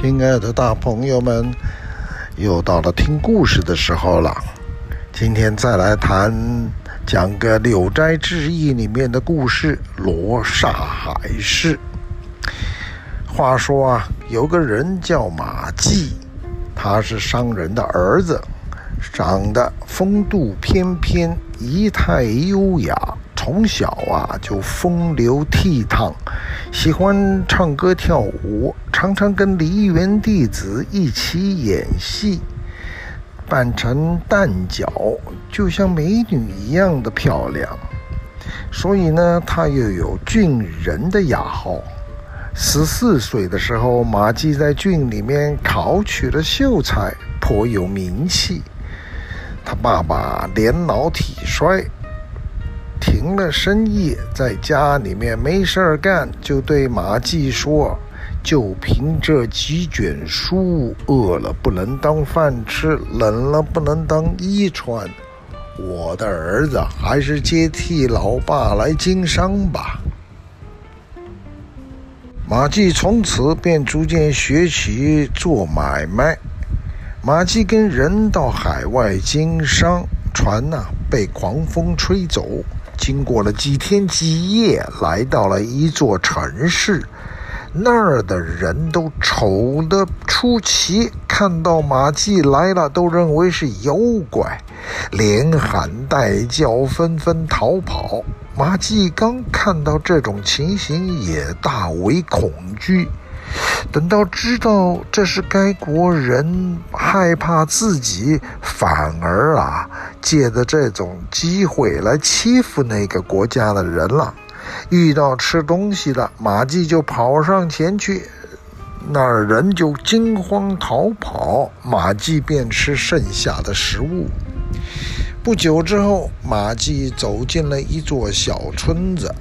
亲爱的大朋友们，又到了听故事的时候了。今天再来谈讲个《柳斋志异》里面的故事——罗刹海市。话说啊，有个人叫马季，他是商人的儿子，长得风度翩翩，仪态优雅。从小啊就风流倜傥，喜欢唱歌跳舞，常常跟梨园弟子一起演戏，扮成旦角，就像美女一样的漂亮。所以呢，他又有俊人的雅号。十四岁的时候，马季在郡里面考取了秀才，颇有名气。他爸爸年老体衰。停了生意，在家里面没事儿干，就对马季说：“就凭这几卷书，饿了不能当饭吃，冷了不能当衣穿。我的儿子还是接替老爸来经商吧。”马季从此便逐渐学起做买卖。马季跟人到海外经商，船呐、啊、被狂风吹走。经过了几天几夜，来到了一座城市，那儿的人都丑得出奇，看到马季来了，都认为是妖怪，连喊带叫，纷纷逃跑。马季刚看到这种情形，也大为恐惧。等到知道这是该国人害怕自己，反而啊借着这种机会来欺负那个国家的人了。遇到吃东西的，马季就跑上前去，那儿人就惊慌逃跑，马季便吃剩下的食物。不久之后，马季走进了一座小村子。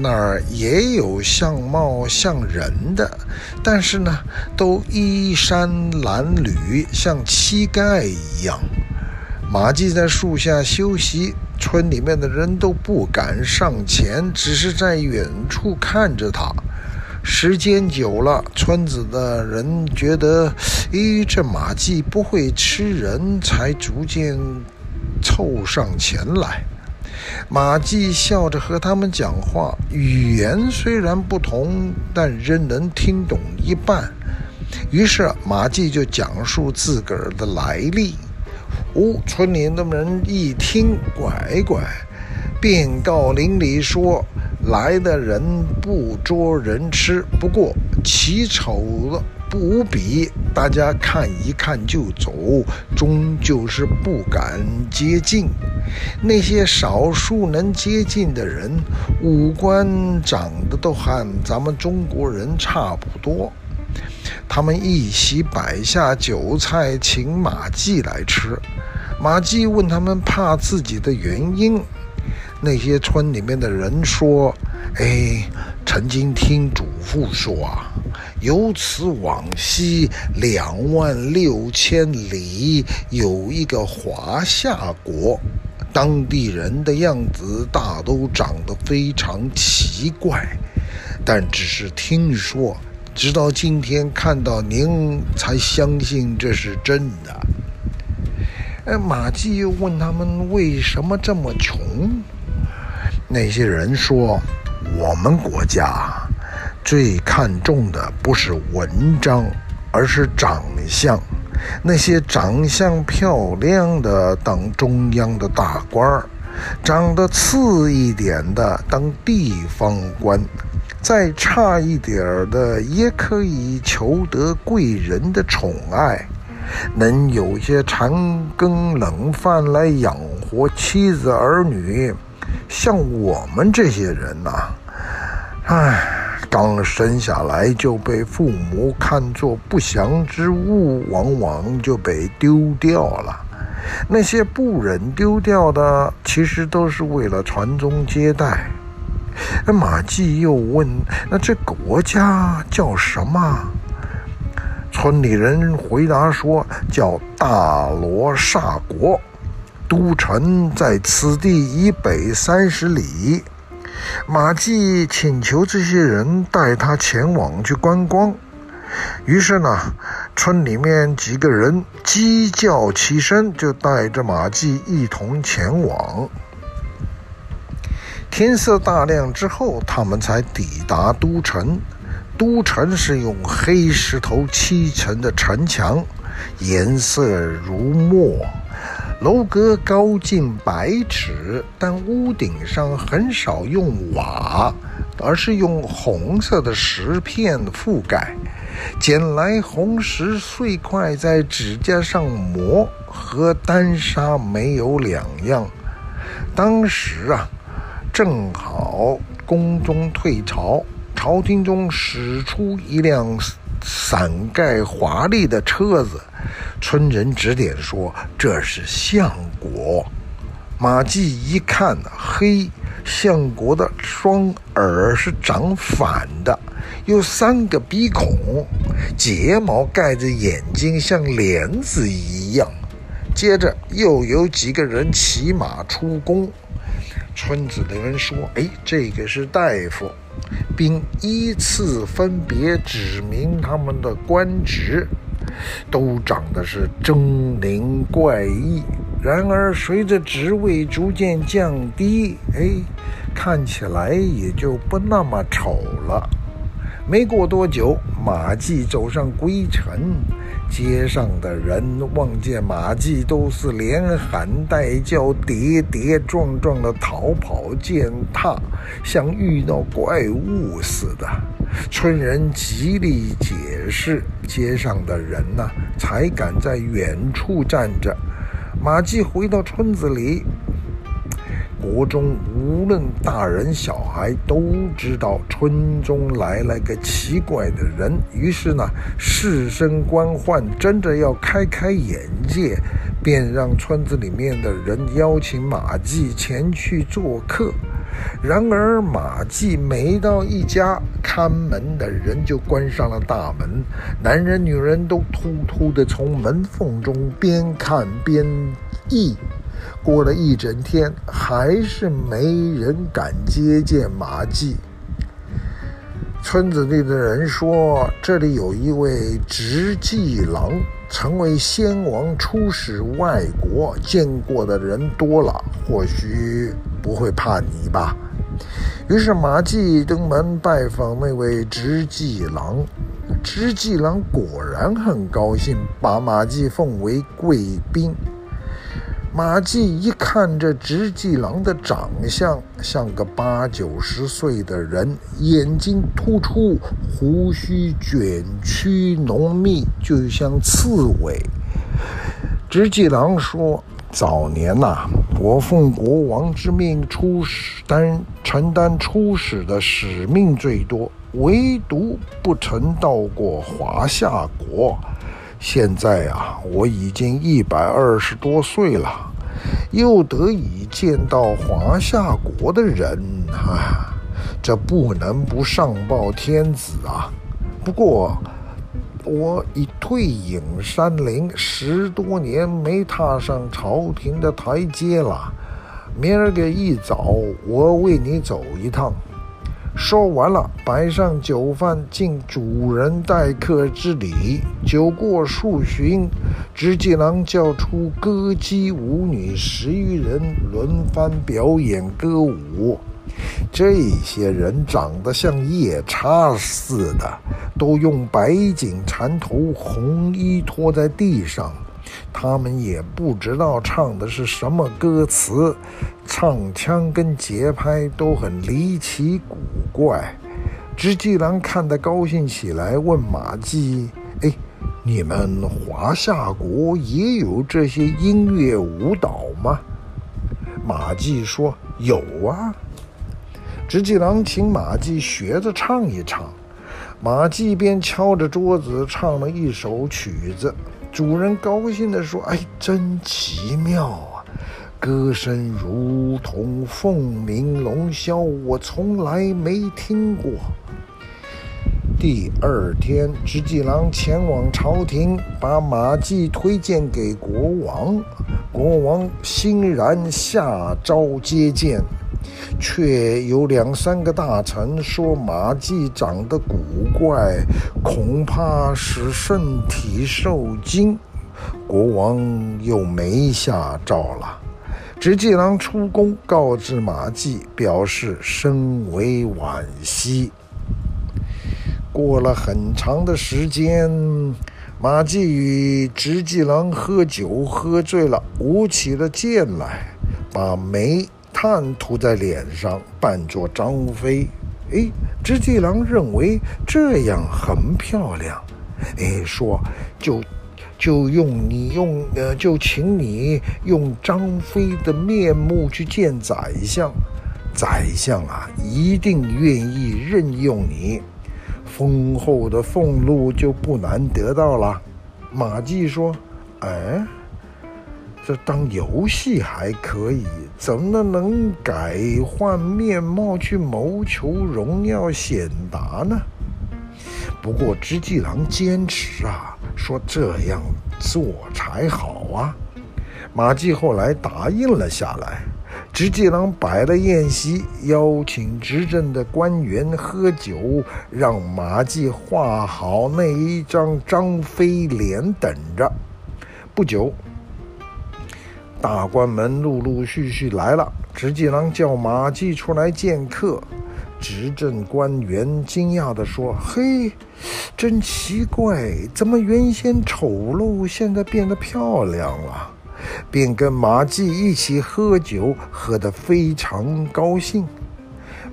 那儿也有相貌像人的，但是呢，都衣衫褴褛，像乞丐一样。马季在树下休息，村里面的人都不敢上前，只是在远处看着他。时间久了，村子的人觉得，咦，这马季不会吃人，才逐渐凑上前来。马季笑着和他们讲话，语言虽然不同，但仍能听懂一半。于是马季就讲述自个儿的来历。哦，村里的人一听，乖乖，便告邻里说，来的人不捉人吃，不过奇丑了。不比，大家看一看就走，终究是不敢接近。那些少数能接近的人，五官长得都和咱们中国人差不多。他们一起摆下酒菜，请马季来吃。马季问他们怕自己的原因。那些村里面的人说：“哎，曾经听祖父说啊。”由此往西两万六千里，有一个华夏国，当地人的样子大都长得非常奇怪，但只是听说，直到今天看到您才相信这是真的。哎，马季又问他们为什么这么穷？那些人说，我们国家。最看重的不是文章，而是长相。那些长相漂亮的当中央的大官，长得次一点的当地方官，再差一点的也可以求得贵人的宠爱，能有些残羹冷饭来养活妻子儿女。像我们这些人呐、啊，唉。刚生下来就被父母看作不祥之物，往往就被丢掉了。那些不忍丢掉的，其实都是为了传宗接代。那马季又问：“那这国家叫什么？”村里人回答说：“叫大罗刹国，都城在此地以北三十里。”马季请求这些人带他前往去观光，于是呢，村里面几个人鸡叫起身，就带着马季一同前往。天色大亮之后，他们才抵达都城。都城是用黑石头砌成的城墙，颜色如墨，楼阁高近百尺，但屋顶上很少用瓦，而是用红色的石片覆盖。捡来红石碎块在指甲上磨，和丹砂没有两样。当时啊，正好宫中退朝。朝廷中驶出一辆伞盖华丽的车子，村人指点说：“这是相国。”马季一看，嘿，相国的双耳是长反的，有三个鼻孔，睫毛盖着眼睛，像帘子一样。接着又有几个人骑马出宫，村子的人说：“哎，这个是大夫。”并依次分别指明他们的官职，都长得是狰狞怪异。然而随着职位逐渐降低，哎，看起来也就不那么丑了。没过多久，马季走上归程。街上的人望见马季，都是连喊带叫、跌跌撞撞的逃跑践踏，像遇到怪物似的。村人极力解释，街上的人呢，才敢在远处站着。马季回到村子里。国中无论大人小孩都知道村中来了个奇怪的人，于是呢，士绅官宦争着要开开眼界，便让村子里面的人邀请马季前去做客。然而马季每到一家，看门的人就关上了大门，男人女人都偷偷地从门缝中边看边议。过了一整天，还是没人敢接见马季。村子里的人说，这里有一位直继郎，曾为先王出使外国，见过的人多了，或许不会怕你吧。于是马季登门拜访那位直继郎，直继郎果然很高兴，把马季奉为贵宾。马季一看这直继郎的长相，像个八九十岁的人，眼睛突出，胡须卷曲浓密，就像刺猬。直继郎说：“早年呐、我奉国王之命出使，担承担出使的使命最多，唯独不曾到过华夏国。”现在啊，我已经一百二十多岁了，又得以见到华夏国的人啊，这不能不上报天子啊。不过，我已退隐山林十多年，没踏上朝廷的台阶了。明儿个一早，我为你走一趟。说完了，摆上酒饭，尽主人待客之礼。酒过数巡，直继郎叫出歌姬舞女十余人，轮番表演歌舞。这些人长得像夜叉似的，都用白锦缠头，红衣拖在地上。他们也不知道唱的是什么歌词，唱腔跟节拍都很离奇古怪。直继郎看得高兴起来，问马季：“哎，你们华夏国也有这些音乐舞蹈吗？”马季说：“有啊。”直继郎请马季学着唱一唱，马季便敲着桌子唱了一首曲子。主人高兴地说：“哎，真奇妙啊！歌声如同凤鸣龙啸，我从来没听过。”第二天，直继郎前往朝廷，把马季推荐给国王。国王欣然下诏接见。却有两三个大臣说马季长得古怪，恐怕是身体受惊。国王又没下诏了。直继郎出宫告知马季，表示深为惋惜。过了很长的时间，马季与直继郎喝酒喝醉了，舞起了剑来，把煤炭涂在脸上，扮作张飞。哎，直继郎认为这样很漂亮，哎，说就。就用你用呃，就请你用张飞的面目去见宰相，宰相啊，一定愿意任用你，丰厚的俸禄就不难得到了。马季说：“哎，这当游戏还可以，怎么能改换面貌去谋求荣耀显达呢？”不过直继郎坚持啊。说这样做才好啊！马季后来答应了下来。直继郎摆了宴席，邀请执政的官员喝酒，让马季画好那一张张飞脸等着。不久，大官们陆陆续续来了。直继郎叫马季出来见客。执政官员惊讶地说：“嘿，真奇怪，怎么原先丑陋，现在变得漂亮了？”便跟马季一起喝酒，喝得非常高兴。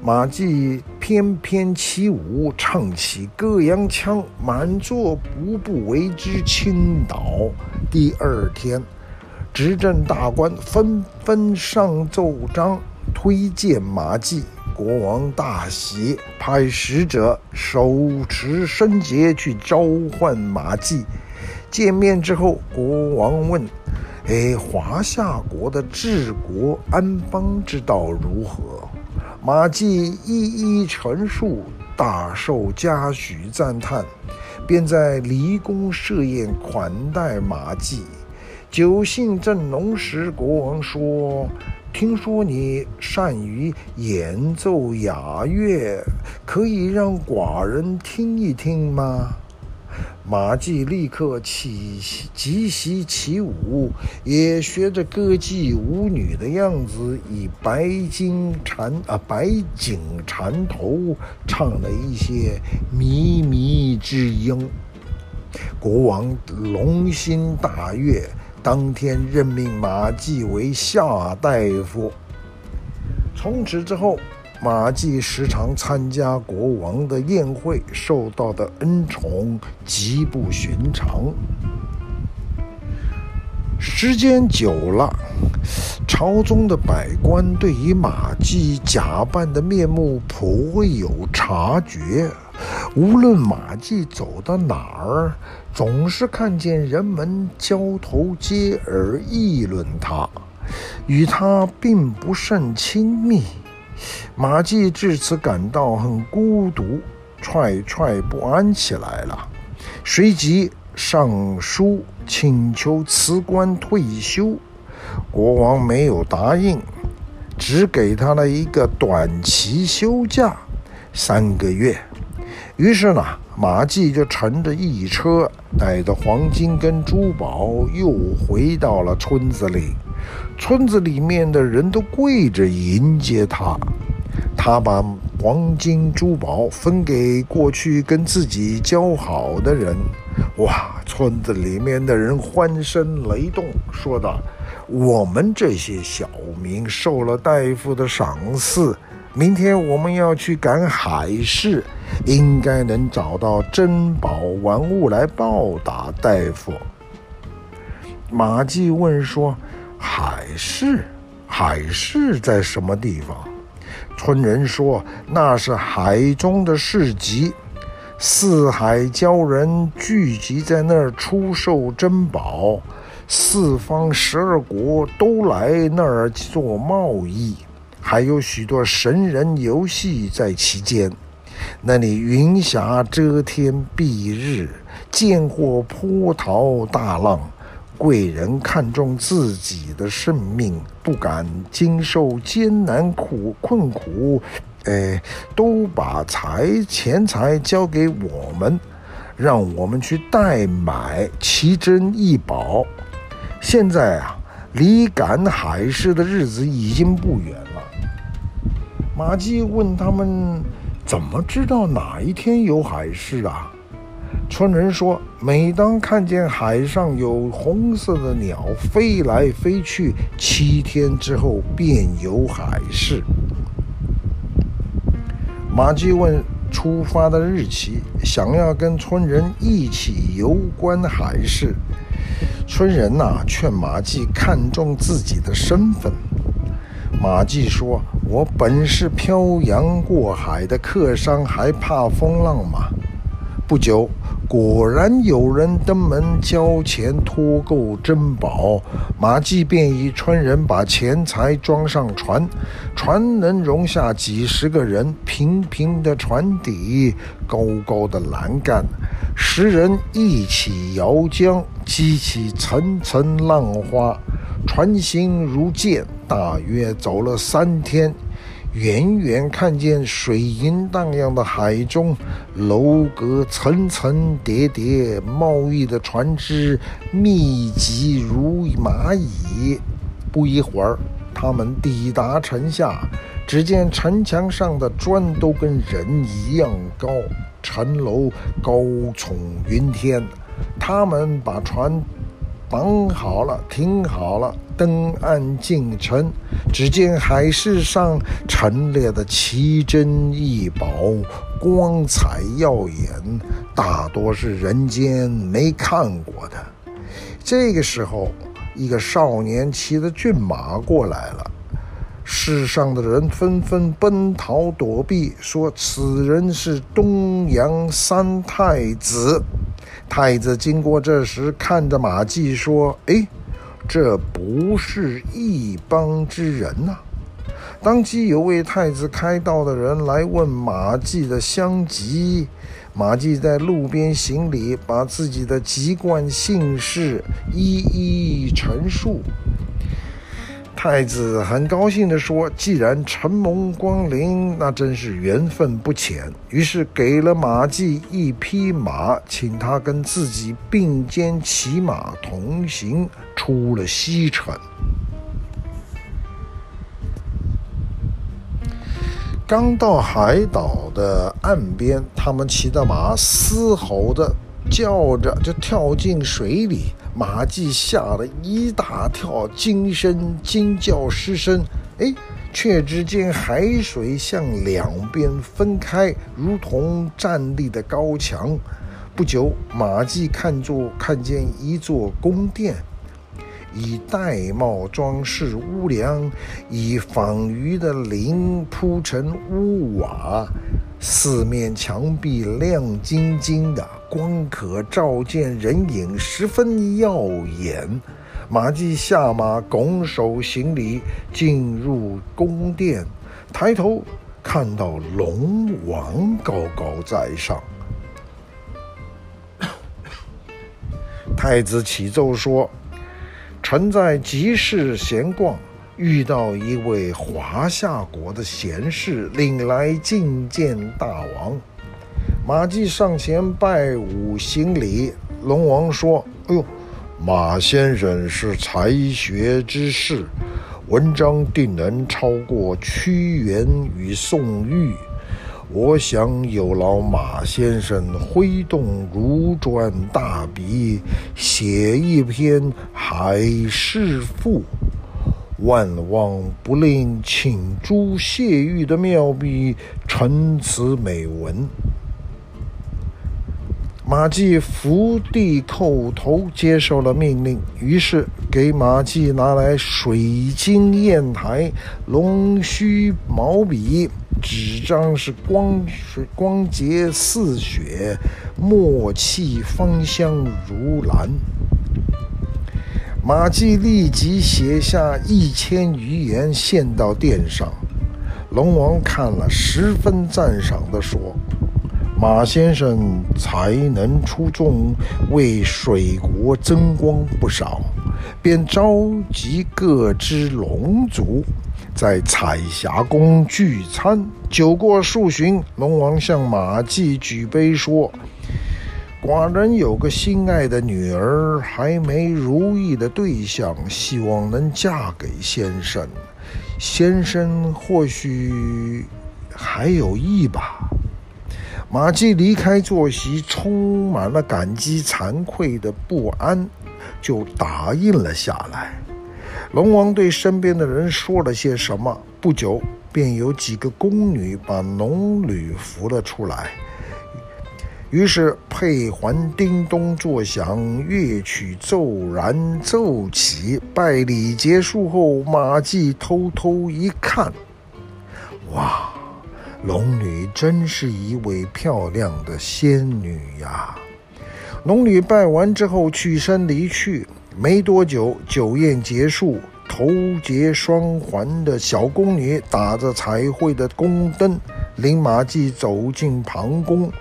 马季翩翩起舞，唱起歌阳腔，满座无不为之倾倒。第二天，执政大官纷纷上奏章，推荐马季。国王大喜，派使者手持圣洁去召唤马季。见面之后，国王问：“哎，华夏国的治国安邦之道如何？”马季一一陈述，大受嘉许赞叹，便在离宫设宴款待马季。酒兴正浓时，国王说。听说你善于演奏雅乐，可以让寡人听一听吗？马季立刻起即席起舞，也学着歌妓舞女的样子，以白金缠啊白锦缠头，唱了一些靡靡之音。国王龙心大悦。当天任命马季为下大夫。从此之后，马季时常参加国王的宴会，受到的恩宠极不寻常。时间久了，朝中的百官对于马季假扮的面目颇有察觉。无论马季走到哪儿，总是看见人们交头接耳议论他，与他并不甚亲密。马季至此感到很孤独，惴惴不安起来了。随即上书请求辞官退休，国王没有答应，只给他了一个短期休假，三个月。于是呢，马季就乘着一车，带着黄金跟珠宝，又回到了村子里。村子里面的人都跪着迎接他。他把黄金珠宝分给过去跟自己交好的人。哇，村子里面的人欢声雷动，说道：“我们这些小民受了大夫的赏赐。”明天我们要去赶海市，应该能找到珍宝玩物来报答大夫。马季问说：“海市，海市在什么地方？”村人说：“那是海中的市集，四海鲛人聚集在那儿出售珍宝，四方十二国都来那儿做贸易。”还有许多神人游戏在其间，那里云霞遮天蔽日，见过波涛大浪，贵人看重自己的生命，不敢经受艰难苦困苦，哎，都把财钱财交给我们，让我们去代买奇珍异宝。现在啊，离赶海市的日子已经不远了。马季问他们：“怎么知道哪一天有海市啊？”村人说：“每当看见海上有红色的鸟飞来飞去，七天之后便有海市。”马季问出发的日期，想要跟村人一起游观海市。村人呐、劝马季看重自己的身份。马季说：“我本是漂洋过海的客商，还怕风浪吗？”不久。果然有人登门交钱托购珍宝，马季便以村人把钱财装上船，船能容下几十个人，平平的船底，高高的栏杆，十人一起摇桨，激起层层浪花，船行如箭，大约走了三天。远远看见水银荡漾的海中，楼阁层层叠叠，贸易的船只密集如蚂蚁。不一会儿，他们抵达城下，只见城墙上的砖都跟人一样高，城楼高耸云天。他们把船绑好了，停好了，登岸进城。只见海市上陈列的奇珍异宝，光彩耀眼，大多是人间没看过的。这个时候，一个少年骑着骏马过来了，世上的人纷纷奔逃躲避，说此人是东阳三太子。太子经过这时，看着马季说：“哎，这不是一帮之人呐、！”当即有为太子开道的人来问马季的乡籍，马季在路边行礼，把自己的籍贯姓氏一一陈述。太子很高兴地说：“既然承蒙光临，那真是缘分不浅。”于是给了马季一匹马，请他跟自己并肩骑马同行，出了西城。刚到海岛的岸边，他们骑的马嘶吼着，叫着就跳进水里。马季吓了一大跳，惊声惊叫失声，哎，却只见海水向两边分开，如同站立的高墙。不久，马季看作看见一座宫殿，以玳瑁装饰屋梁，以仿鱼的鳞铺成屋瓦。四面墙壁亮晶晶的，光可照见人影，十分耀眼。马季下马，拱手行礼，进入宫殿，抬头看到龙王高高在上。太子启奏说：“臣在集市闲逛。”遇到一位华夏国的贤士，领来觐见大王。马季上前拜舞行礼。龙王说：“哎呦，马先生是才学之士，文章定能超过屈原与宋玉。我想有劳马先生挥动如转大笔，写一篇《海市赋》。”万望不吝请诸谢玉的妙笔，成此美文。马季伏地叩头，接受了命令。于是给马季拿来水晶砚台、龙须毛笔，纸张是光水光洁似雪，墨气芳香如兰。马季立即写下一千余言，献到殿上。龙王看了，十分赞赏地说：“马先生才能出众，为水国增光不少，便召集各支龙族在彩霞宫聚餐。酒过数巡，龙王向马季举杯说：“寡人有个心爱的女儿，还没如意的对象，希望能嫁给先生。先生或许还有意吧？”马季离开坐席，充满了感激、惭愧的不安，就答应了下来。龙王对身边的人说了些什么，不久便有几个宫女把龙女扶了出来。于是佩环叮咚作响，乐曲骤然奏起。拜礼结束后，马季偷偷一看，哇！龙女真是一位漂亮的仙女呀！龙女拜完之后，起身离去。没多久，酒宴结束，头结双环的小宫女打着彩绘的宫灯，领马季走进旁宫。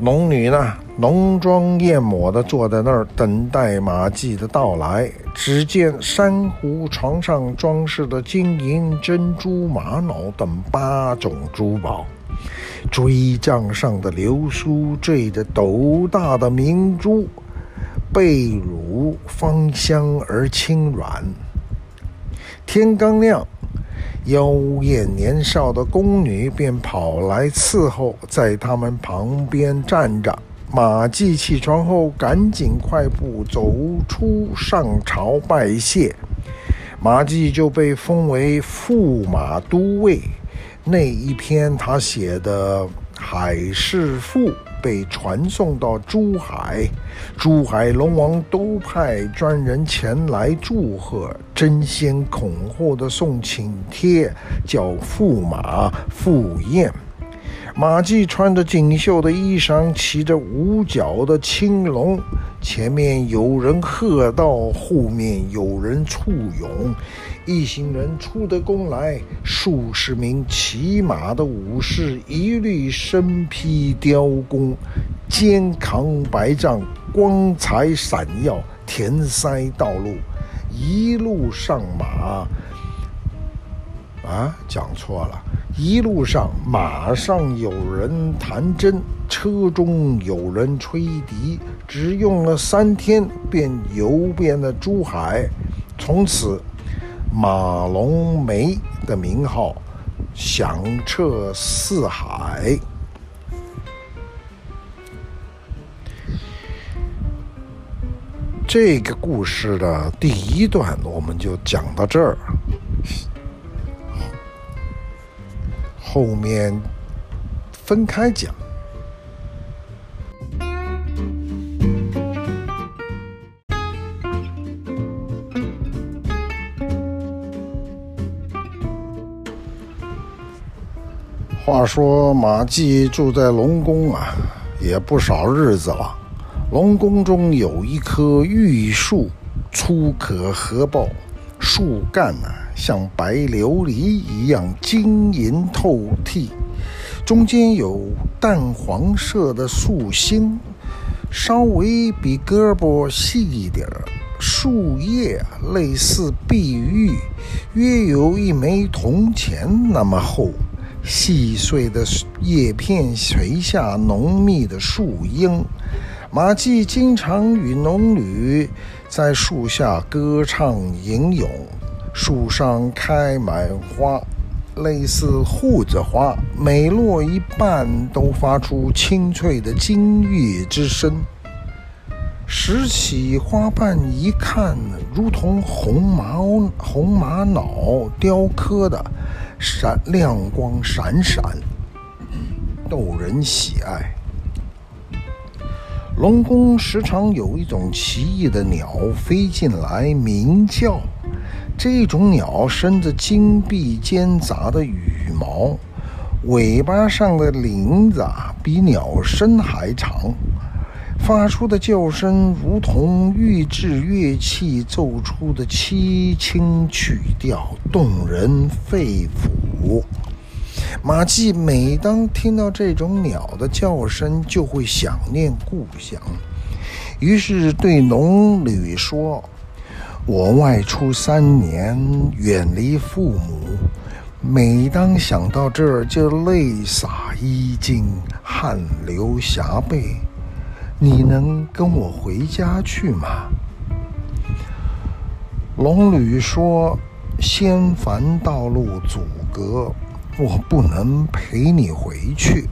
龙女呢，浓妆艳抹地坐在那儿等待马季的到来。只见珊瑚床上装饰的金银珍珠玛瑙等八种珠宝，锥杖上的流苏缀着斗大的明珠，被褥芳香而轻软。天刚亮。妖艳年少的宫女便跑来伺候，在他们旁边站着。马季起床后，赶紧快步走出上朝拜谢。马季就被封为驸马都尉。那一篇他写的《海市赋》。被传送到珠海，珠海龙王都派专人前来祝贺，争先恐后的送请帖，叫驸马赴宴。马季穿着锦绣的衣裳，骑着五角的青龙，前面有人喝道，后面有人簇拥。一行人出得宫来，数十名骑马的武士一律身披雕弓，肩扛白杖，光彩闪耀，填塞道路。一路上马，啊，讲错了。一路上马上有人弹筝，车中有人吹笛，只用了三天，便游遍了珠海，从此。马龙梅的名号响彻四海。这个故事的第一段我们就讲到这儿，后面分开讲。话说马季住在龙宫啊，也不少日子了。龙宫中有一棵玉树，粗可合抱，树干呢、啊、像白琉璃一样晶莹透剔，中间有淡黄色的树心，稍微比胳膊细一点儿，树叶类似碧玉，约有一枚铜钱那么厚。细碎的叶片垂下浓密的树荫，马季经常与农女在树下歌唱吟咏。树上开满花，类似樗子花，每落一瓣都发出清脆的金玉之声。拾起花瓣一看，如同红玛红玛瑙雕刻的。闪亮光闪闪，逗人喜爱。龙宫时常有一种奇异的鸟飞进来鸣叫，这种鸟身着金碧兼杂的羽毛，尾巴上的鳞子比鸟身还长。发出的叫声如同玉制乐器奏出的凄清曲调，动人肺腑。马季每当听到这种鸟的叫声，就会想念故乡，于是对农女说：“我外出三年，远离父母，每当想到这儿，就泪洒衣襟，汗流浃背。你能跟我回家去吗？”龙女说：“仙凡道路阻隔。”我不能陪你回去，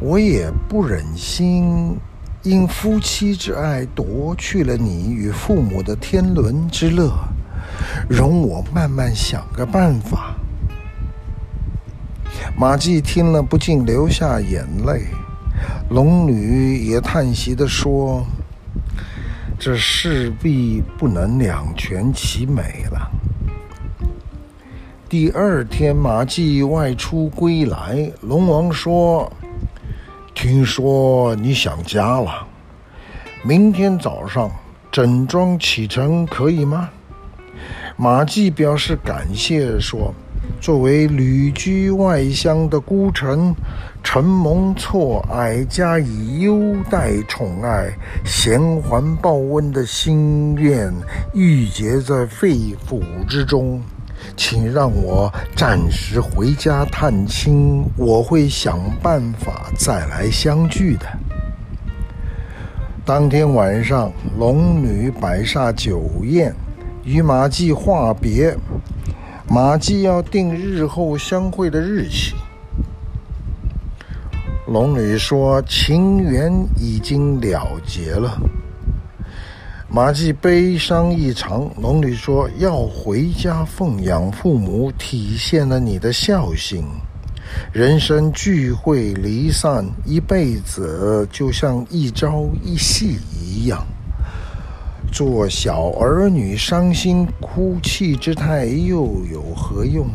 我也不忍心因夫妻之爱夺去了你与父母的天伦之乐，容我慢慢想个办法。马季听了不禁流下眼泪，龙女也叹息地说：“这势必不能两全其美了。”第二天，马季外出归来，龙王说：“听说你想家了，明天早上整装启程，可以吗？”马季表示感谢，说：“作为旅居外乡的孤臣，承蒙错爱，加以优待宠爱，衔环报恩的心愿郁结在肺腑之中。”请让我暂时回家探亲，我会想办法再来相聚的。当天晚上，龙女摆下酒宴，与马季话别。马季要定日后相会的日期。龙女说：“情缘已经了结了。”马季悲伤异常，龙女说：“要回家奉养父母，体现了你的孝心。人生聚会离散，一辈子就像一朝一夕一样。做小儿女伤心哭泣之态又有何用？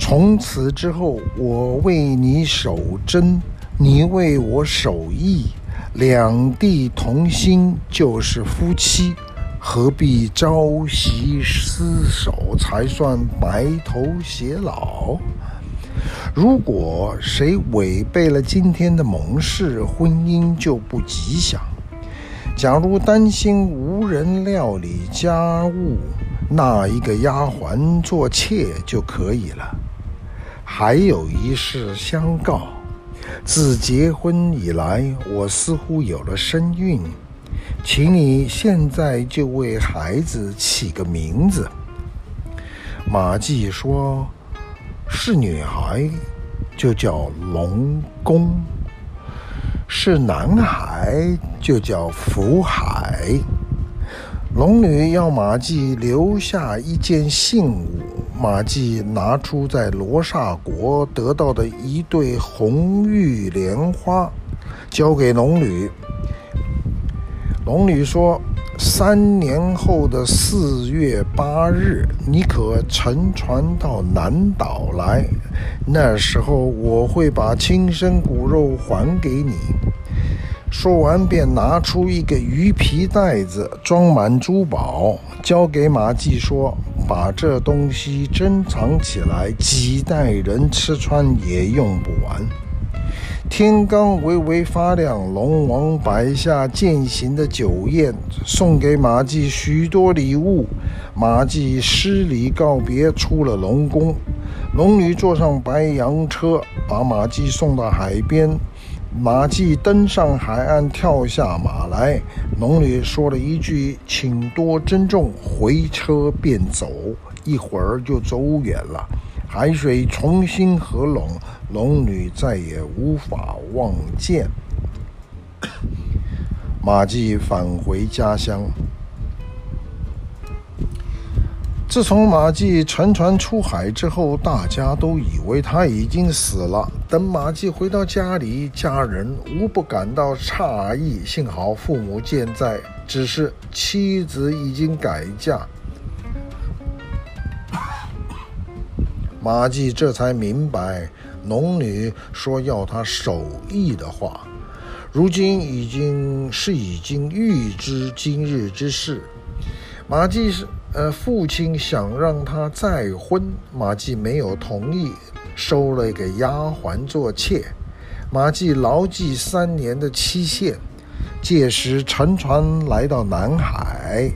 从此之后，我为你守贞，你为我守义。”两地同心就是夫妻，何必朝夕厮守才算白头偕老？如果谁违背了今天的盟誓，婚姻就不吉祥。假如担心无人料理家务，纳一个丫鬟做妾就可以了。还有一事相告。自结婚以来，我似乎有了身孕，请你现在就为孩子起个名字。马季说：“是女孩，就叫龙宫；是男孩，就叫福海。”龙女要马季留下一件信物。马季拿出在罗刹国得到的一对红玉莲花，交给龙女。龙女说：“三年后的四月八日，你可乘船到南岛来，那时候我会把亲生骨肉还给你。”说完，便拿出一个鱼皮袋子，装满珠宝，交给马季说。把这东西珍藏起来，几代人吃穿也用不完。天刚微微发亮，龙王摆下饯行的酒宴，送给马季许多礼物。马季施礼告别，出了龙宫。龙女坐上白羊车，把马季送到海边。马季登上海岸，跳下马来。龙女说了一句：“请多珍重。”回车便走，一会儿就走远了。海水重新合拢，龙女再也无法望见。马季返回家乡。自从马季乘船出海之后，大家都以为他已经死了。等马季回到家里，家人无不感到诧异。幸好父母健在，只是妻子已经改嫁。马季这才明白，农女说要他守义的话，如今已经是已经预知今日之事。马季是。呃，父亲想让他再婚，马季没有同意。收了一个丫鬟做妾。马季牢记三年的期限。届时乘船来到南海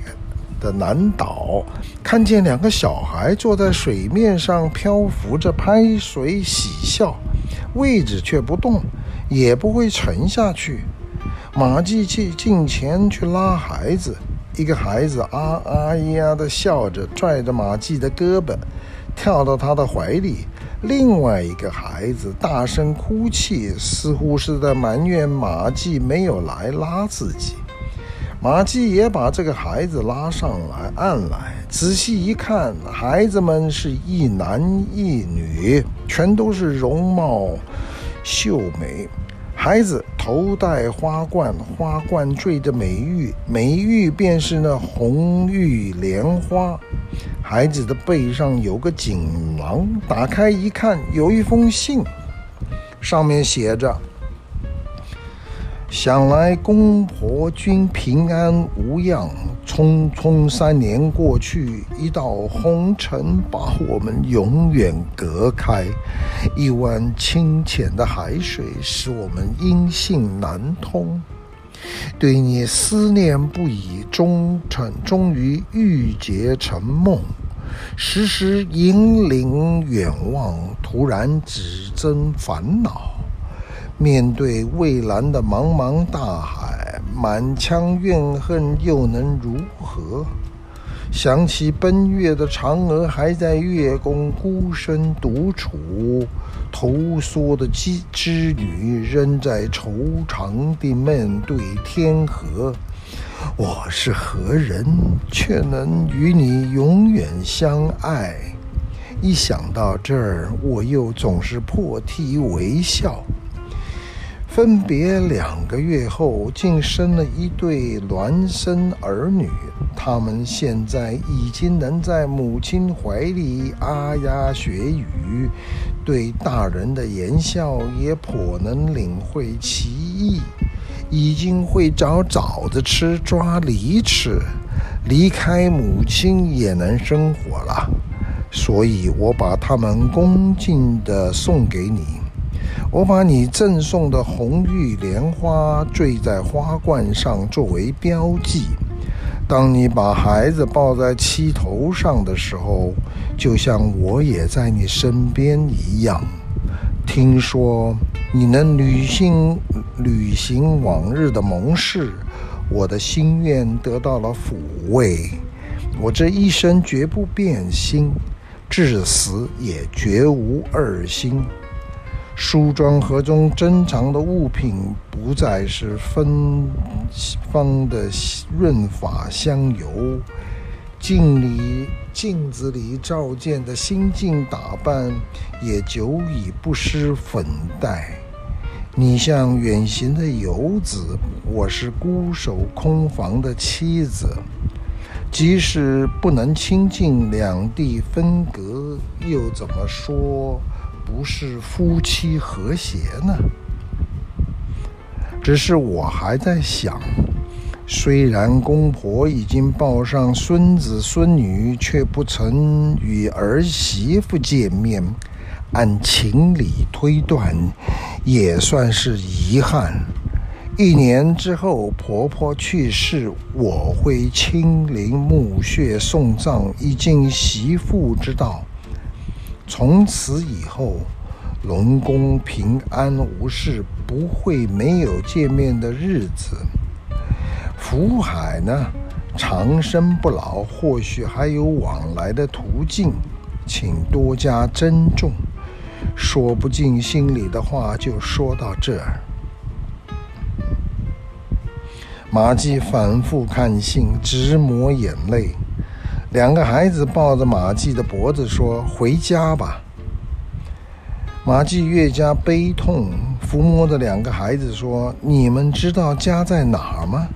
的南岛，看见两个小孩坐在水面上漂浮着，拍水嬉笑，位置却不动，也不会沉下去。马季去近前去拉孩子，一个孩子啊啊呀的笑着，拽着马季的胳膊，跳到他的怀里。另外一个孩子大声哭泣，似乎是在埋怨马季没有来拉自己。马季也把这个孩子拉上来岸来，仔细一看，孩子们是一男一女，全都是容貌秀美。孩子头戴花冠，花冠缀着美玉，美玉便是那红玉莲花。孩子的背上有个锦囊，打开一看，有一封信，上面写着：“想来公婆均平安无恙。匆匆三年过去，一道红尘把我们永远隔开，一湾清浅的海水使我们音信难通。”对你思念不已，终成终于郁结成梦，时时引领远望，突然只增烦恼。面对蔚蓝的茫茫大海，满腔怨恨又能如何？想起奔月的嫦娥还在月宫孤身独处，投梭的织织女仍在惆怅地面对天河。我是何人，却能与你永远相爱？一想到这儿，我又总是破涕为笑。分别两个月后，竟生了一对孪生儿女。他们现在已经能在母亲怀里啊呀学语，对大人的言笑也颇能领会其意，已经会找枣子吃、抓梨吃，离开母亲也能生活了。所以我把他们恭敬地送给你。我把你赠送的红玉莲花缀在花冠上作为标记。当你把孩子抱在膝头上的时候，就像我也在你身边一样。听说你能履行履行往日的盟誓，我的心愿得到了抚慰。我这一生绝不变心，至死也绝无二心。梳妆盒中珍藏的物品不再是芬芳的润发香油，镜里镜子里照见的心境打扮也久已不施粉黛。你像远行的游子，我是孤守空房的妻子。即使不能亲近，两地分隔，又怎么说？不是夫妻和谐呢？只是我还在想，虽然公婆已经抱上孙子孙女，却不曾与儿媳妇见面，按情理推断，也算是遗憾。一年之后，婆婆去世，我会亲临墓穴送葬，以尽媳妇之道。从此以后，龙宫平安无事，不会没有见面的日子。福海呢，长生不老，或许还有往来的途径，请多加珍重。说不尽心里的话，就说到这儿。马季反复看信，直抹眼泪。两个孩子抱着马季的脖子说：“回家吧。”马季越加悲痛，抚摸着两个孩子说：“你们知道家在哪儿吗？”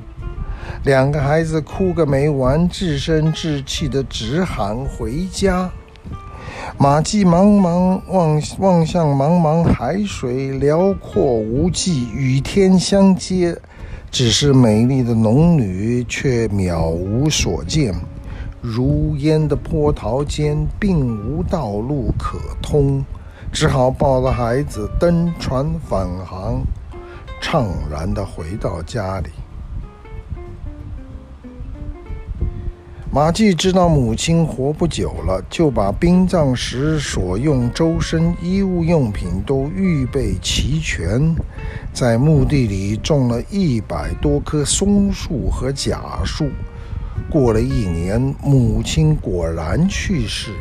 两个孩子哭个没完，自声自气的直喊：“回家！”马季茫茫望望向茫茫海水，辽阔无际，与天相接，只是美丽的农女却渺无所见。如烟的波涛间，并无道路可通。只好抱着孩子登船返航，怅然地回到家里。马季知道母亲活不久了，就把殡葬时所用周身衣物用品都预备齐全，在墓地里种了一百多棵松树和假树。过了一年，母亲果然去世。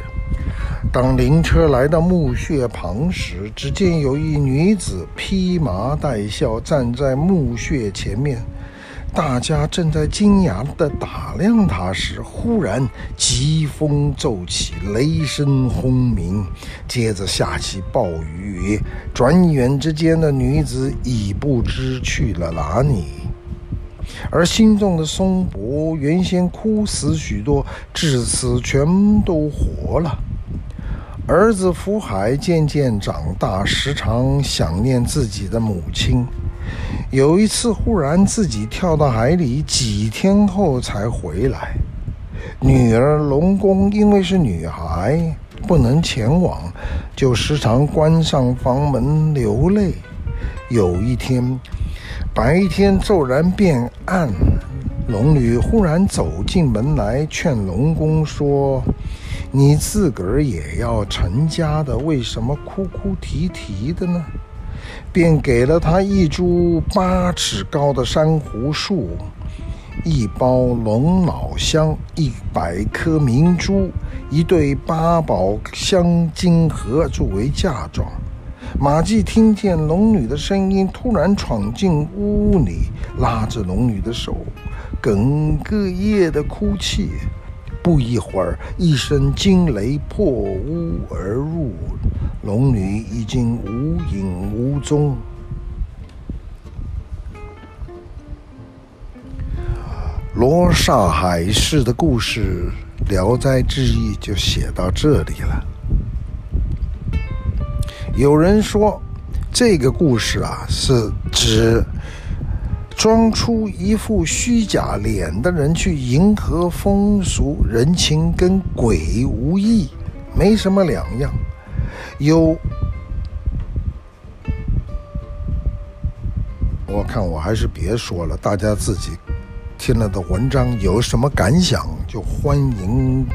当灵车来到墓穴旁时，只见有一女子披麻戴孝站在墓穴前面。大家正在惊讶地打量她时，忽然疾风骤起，雷声轰鸣，接着下起暴雨。转眼之间，的女子已不知去了哪里。而心中的松柏原先枯死许多，至此全都活了。儿子福海渐渐长大，时常想念自己的母亲。有一次，忽然自己跳到海里，几天后才回来。女儿龙宫因为是女孩，不能前往，就时常关上房门流泪。有一天，白天骤然变暗，龙女忽然走进门来，劝龙宫说：“你自个儿也要成家的，为什么哭哭啼啼的呢？”便给了他一株八尺高的珊瑚树，一包龙脑香，一百颗明珠，一对八宝香金盒作为嫁妆。马季听见龙女的声音，突然闯进屋里，拉着龙女的手，哽哽咽地哭泣。不一会儿，一声惊雷破屋而入。龙女已经无影无踪。罗刹海市的故事《聊斋志异》就写到这里了。有人说，这个故事啊，是指装出一副虚假脸的人去迎合风俗人情，跟鬼无异，没什么两样。有，我看我还是别说了，大家自己听了的文章有什么感想，就欢迎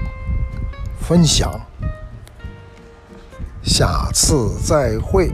分享。下次再会。